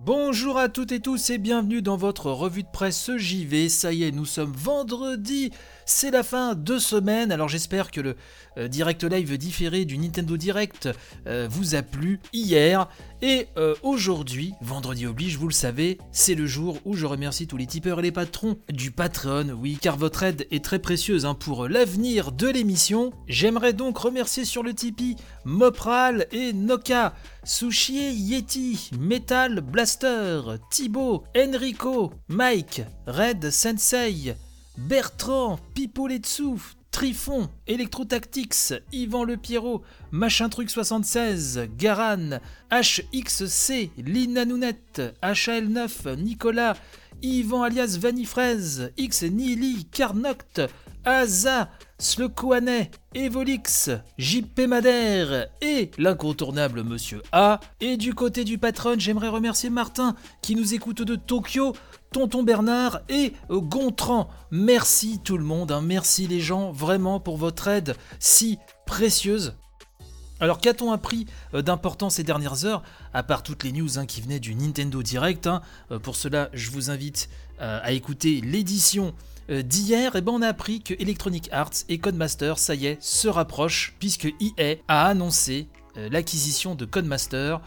Bonjour à toutes et tous et bienvenue dans votre revue de presse JV. Ça y est, nous sommes vendredi. C'est la fin de semaine. Alors j'espère que le euh, direct live différé du Nintendo Direct euh, vous a plu hier. Et euh, aujourd'hui, vendredi oblige, vous le savez, c'est le jour où je remercie tous les tipeurs et les patrons du Patreon. Oui, car votre aide est très précieuse hein, pour l'avenir de l'émission. J'aimerais donc remercier sur le Tipeee Mopral et Noka. Sushi Yeti, Metal Blaster, Thibaut, Enrico, Mike, Red Sensei, Bertrand, Pipoletsu, Trifon, Electrotactics, Yvan Le Pierrot, Machin Truc 76, Garan, HXC, Lina Nounette, HL9, Nicolas, Yvan alias Vanifraise, X Nili, Carnoct, Aza, Slekoanet, Evolix, JP Madère et l'incontournable Monsieur A. Et du côté du patron, j'aimerais remercier Martin qui nous écoute de Tokyo, Tonton Bernard et Gontran. Merci tout le monde, hein. merci les gens vraiment pour votre aide si précieuse. Alors qu'a-t-on appris euh, d'important ces dernières heures, à part toutes les news hein, qui venaient du Nintendo Direct hein? euh, Pour cela, je vous invite euh, à écouter l'édition d'hier, et eh ben on a appris que Electronic Arts et Codemaster, ça y est, se rapprochent, puisque EA a annoncé l'acquisition de Codemaster,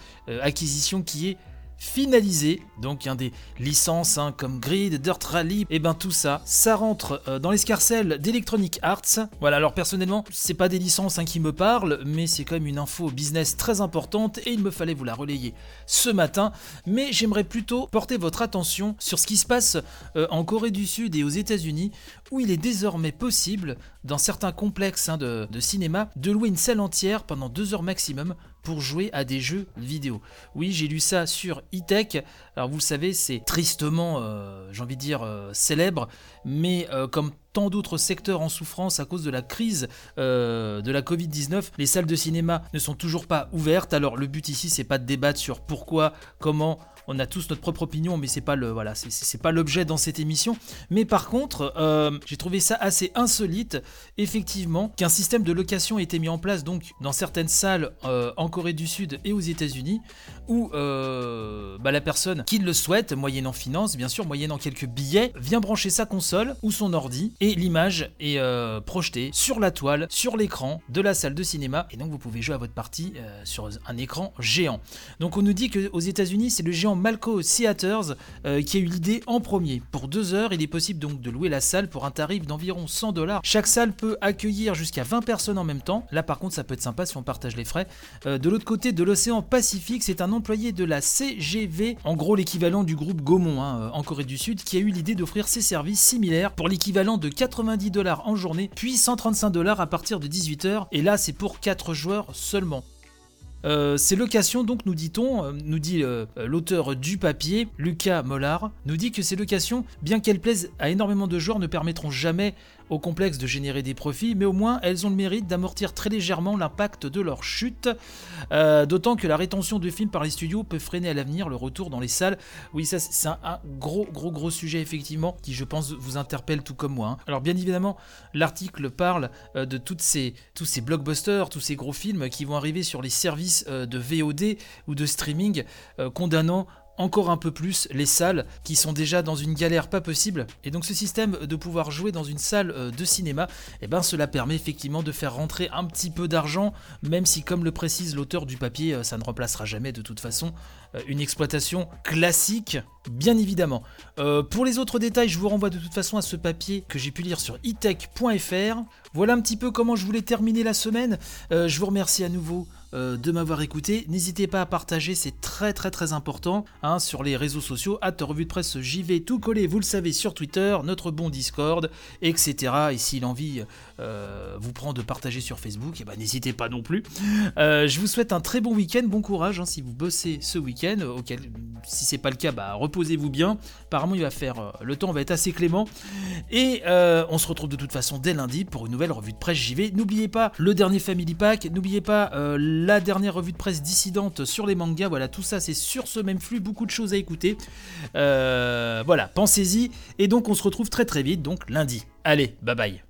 acquisition qui est finalisé. Donc il y a des licences hein, comme Grid, Dirt Rally, et ben tout ça, ça rentre euh, dans l'escarcelle d'Electronic Arts. Voilà, alors personnellement, c'est pas des licences hein, qui me parlent, mais c'est quand même une info business très importante et il me fallait vous la relayer ce matin. Mais j'aimerais plutôt porter votre attention sur ce qui se passe euh, en Corée du Sud et aux États-Unis, où il est désormais possible, dans certains complexes hein, de, de cinéma, de louer une salle entière pendant deux heures maximum pour jouer à des jeux vidéo. Oui, j'ai lu ça sur e-tech. Alors vous le savez, c'est tristement, euh, j'ai envie de dire, euh, célèbre, mais euh, comme tant d'autres secteurs en souffrance à cause de la crise de la Covid-19, les salles de cinéma ne sont toujours pas ouvertes. Alors le but ici, c'est pas de débattre sur pourquoi, comment on a tous notre propre opinion, mais c'est pas le voilà, c'est pas l'objet dans cette émission. Mais par contre, euh, j'ai trouvé ça assez insolite, effectivement, qu'un système de location ait été mis en place donc dans certaines salles euh, en Corée du Sud et aux États-Unis, où euh, bah, la personne qui le souhaite, moyennant finance, bien sûr, moyennant quelques billets, vient brancher sa console ou son ordi et l'image est projetée sur la toile, sur l'écran de la salle de cinéma, et donc vous pouvez jouer à votre partie sur un écran géant. Donc on nous dit qu'aux États-Unis, c'est le géant Malco Theaters euh, qui a eu l'idée en premier. Pour deux heures, il est possible donc de louer la salle pour un tarif d'environ 100 dollars. Chaque salle peut accueillir jusqu'à 20 personnes en même temps. Là par contre ça peut être sympa si on partage les frais. Euh, de l'autre côté de l'océan Pacifique, c'est un employé de la CGV, en gros l'équivalent du groupe Gaumont hein, euh, en Corée du Sud, qui a eu l'idée d'offrir ses services similaires pour l'équivalent de 90 dollars en journée, puis 135 dollars à partir de 18h. Et là c'est pour 4 joueurs seulement. Euh, ces locations, donc, nous dit-on, euh, nous dit euh, l'auteur du papier, Lucas Mollard, nous dit que ces locations, bien qu'elles plaisent à énormément de joueurs, ne permettront jamais au complexe de générer des profits, mais au moins elles ont le mérite d'amortir très légèrement l'impact de leur chute. Euh, d'autant que la rétention de films par les studios peut freiner à l'avenir le retour dans les salles. Oui, ça c'est un, gros gros gros sujet effectivement qui je pense vous interpelle tout comme moi. Hein. Alors bien évidemment, l'article parle euh, de tous ces blockbusters, tous ces gros films qui vont arriver sur les services euh, de VOD ou de streaming, condamnant encore un peu plus les salles qui sont déjà dans une galère pas possible. Et donc ce système de pouvoir jouer dans une salle euh, de cinéma, eh ben cela permet effectivement de faire rentrer un petit peu d'argent, même si comme le précise l'auteur du papier, euh, ça ne remplacera jamais de toute façon euh, une exploitation classique, bien évidemment. pour les autres détails, je vous renvoie de toute façon à ce papier que j'ai pu lire sur itech.fr. Voilà un petit peu comment je voulais terminer la semaine. je vous remercie à nouveau euh, de m'avoir écouté. N'hésitez pas à partager, c'est très très très important hein, sur les réseaux sociaux. À revue de presse JV tout collé, vous le savez, sur Twitter, notre bon Discord, etc. Et si l'envie euh, vous prend de partager sur Facebook, eh ben, n'hésitez pas non plus. Euh, je vous souhaite un très bon week-end, bon courage hein, si vous bossez ce week-end. Auquel, si c'est pas le cas, bah, reposez-vous bien. Apparemment, il va faire, le temps va être assez clément. Et on se retrouve de toute façon dès lundi pour une nouvelle revue de presse JV. N'oubliez pas le dernier Family Pack, n'oubliez pas la dernière revue de presse dissidente sur les mangas. Voilà, tout ça c'est sur ce même flux, beaucoup de choses à écouter. Euh, voilà, pensez-y. Et donc on se retrouve très très vite, donc lundi. Allez, bye bye.